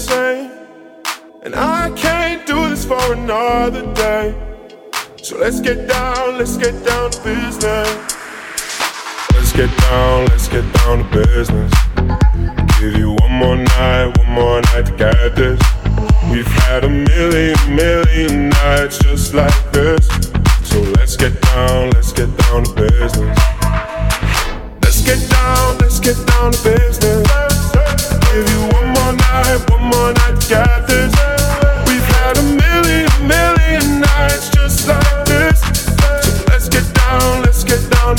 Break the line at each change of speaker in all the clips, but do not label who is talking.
same. And I can't do this for another day. So let's get down, let's get down to business. Let's get down, let's get down to business. Give you one more night, one more night to get this. We've had a million, million nights just like this. So let's get down, let's get down to business Let's get down, let's get down to business. Give you more night, one more night get this. We've had a million, million nights just like this. So let's get down, let's get down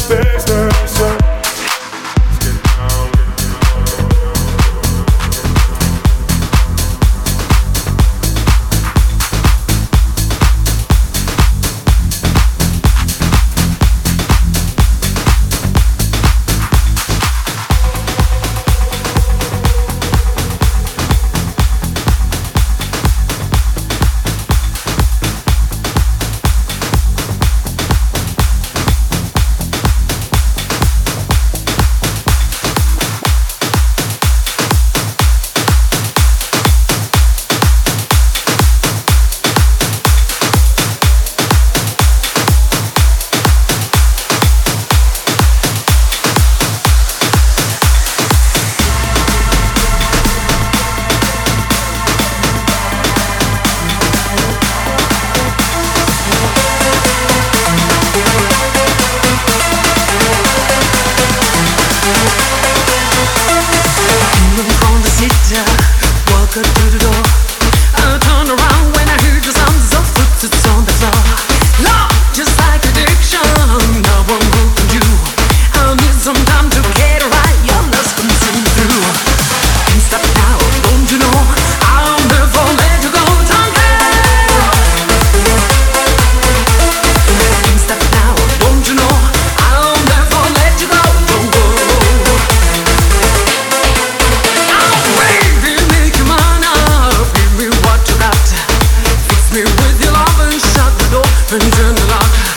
to
the door. I'll turn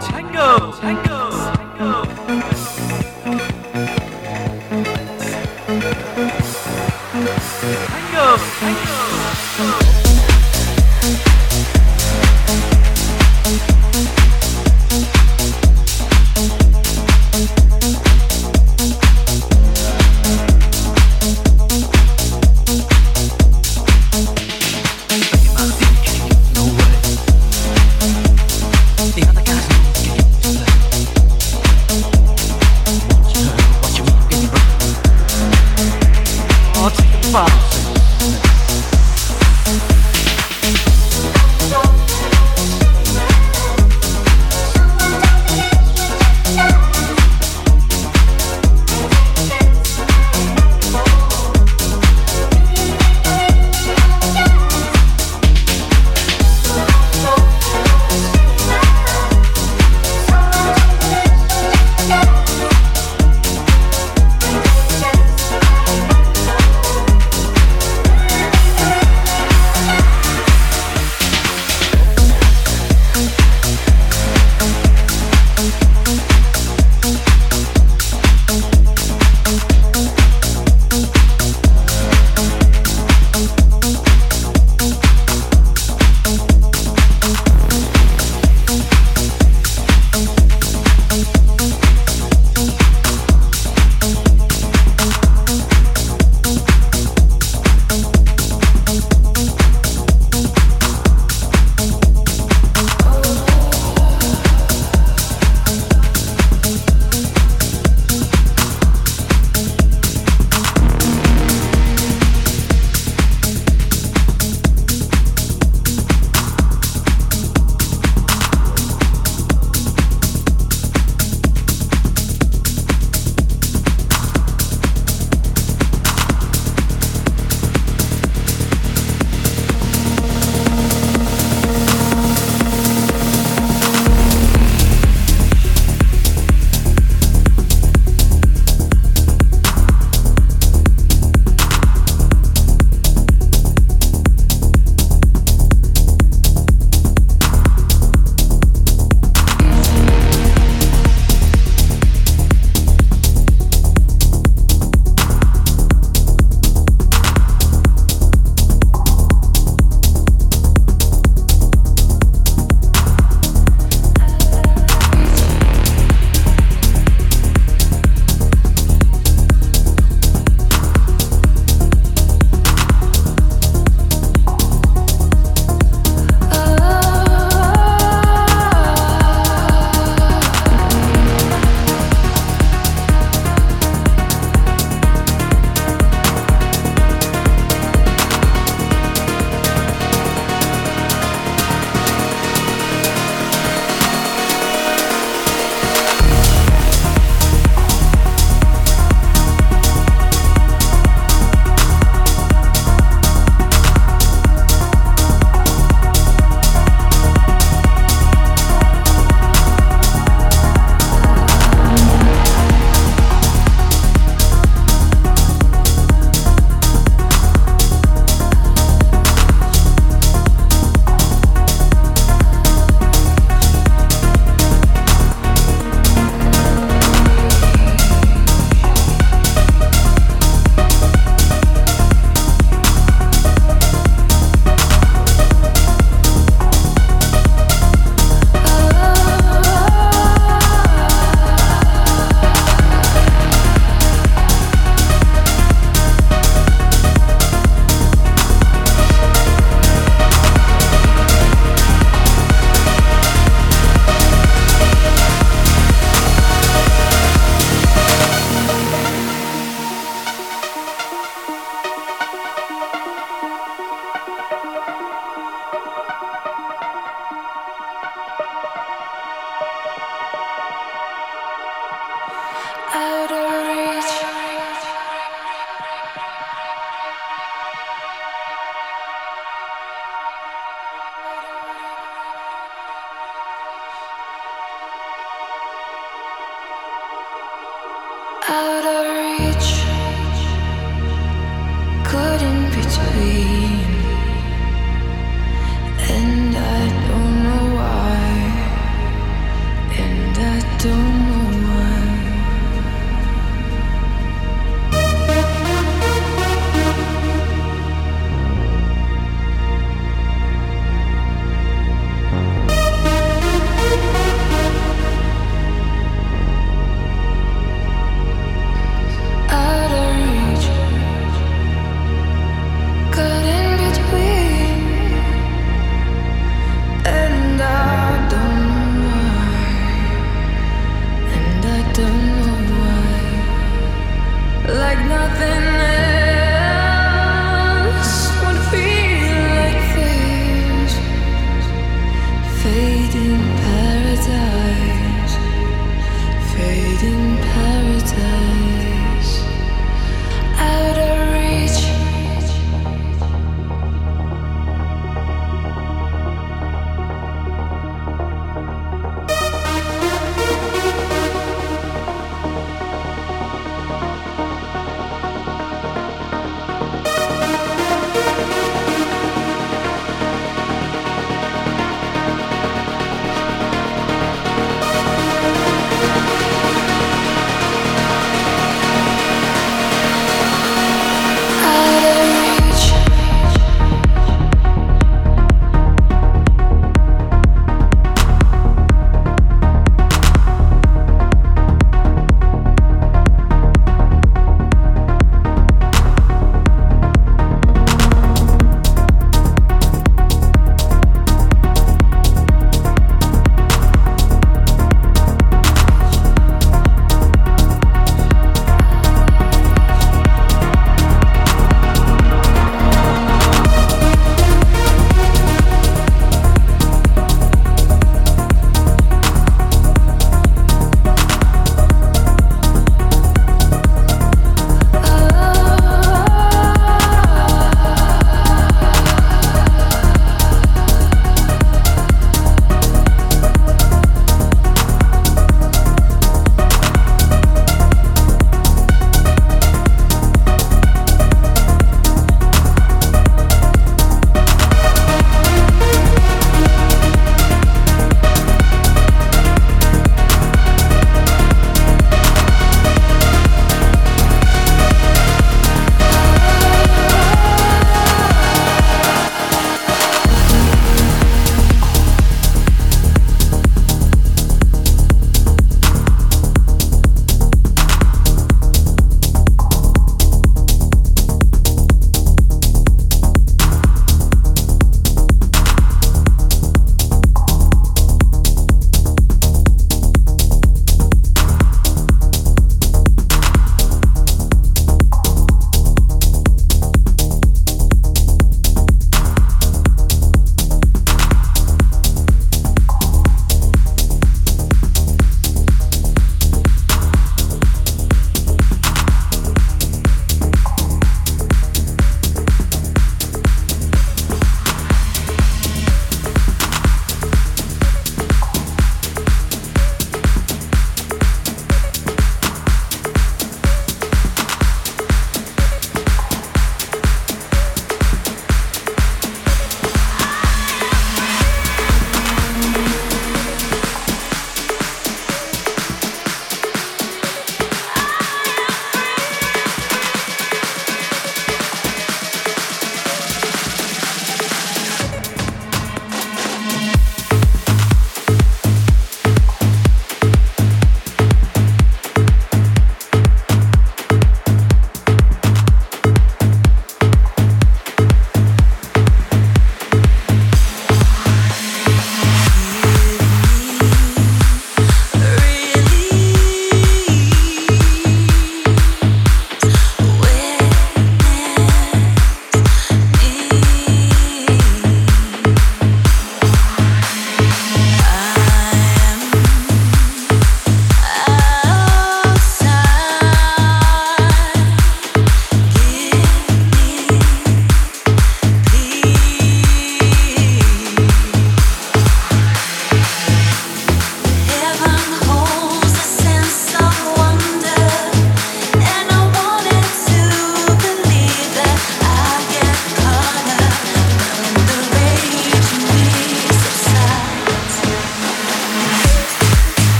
Tango! Tango! Tango!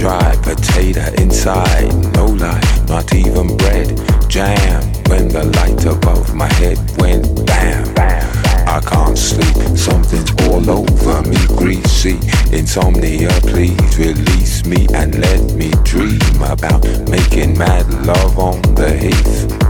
Dry potato inside, no lie, not even bread. Jam when the light above my head went bam. I can't sleep. Something's all over me, greasy. Insomnia, please release me and let me dream about making mad love on the heath.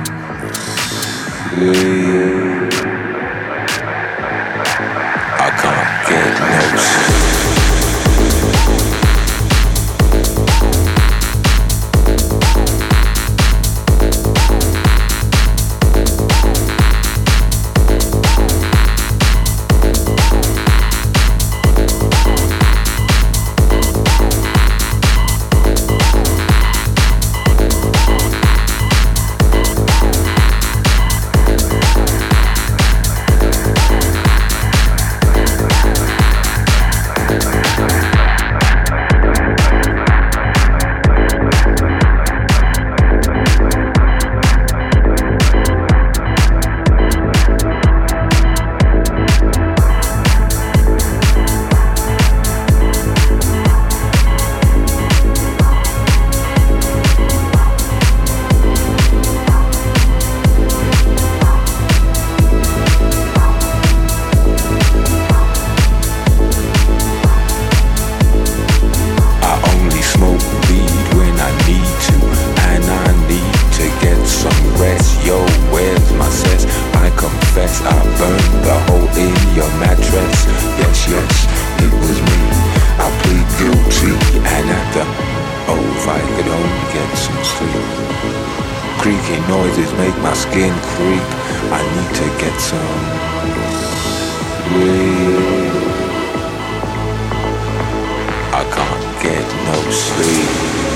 I
listens to you. Creaky noises make my skin creep. I need to get some sleep. I
can't get no sleep.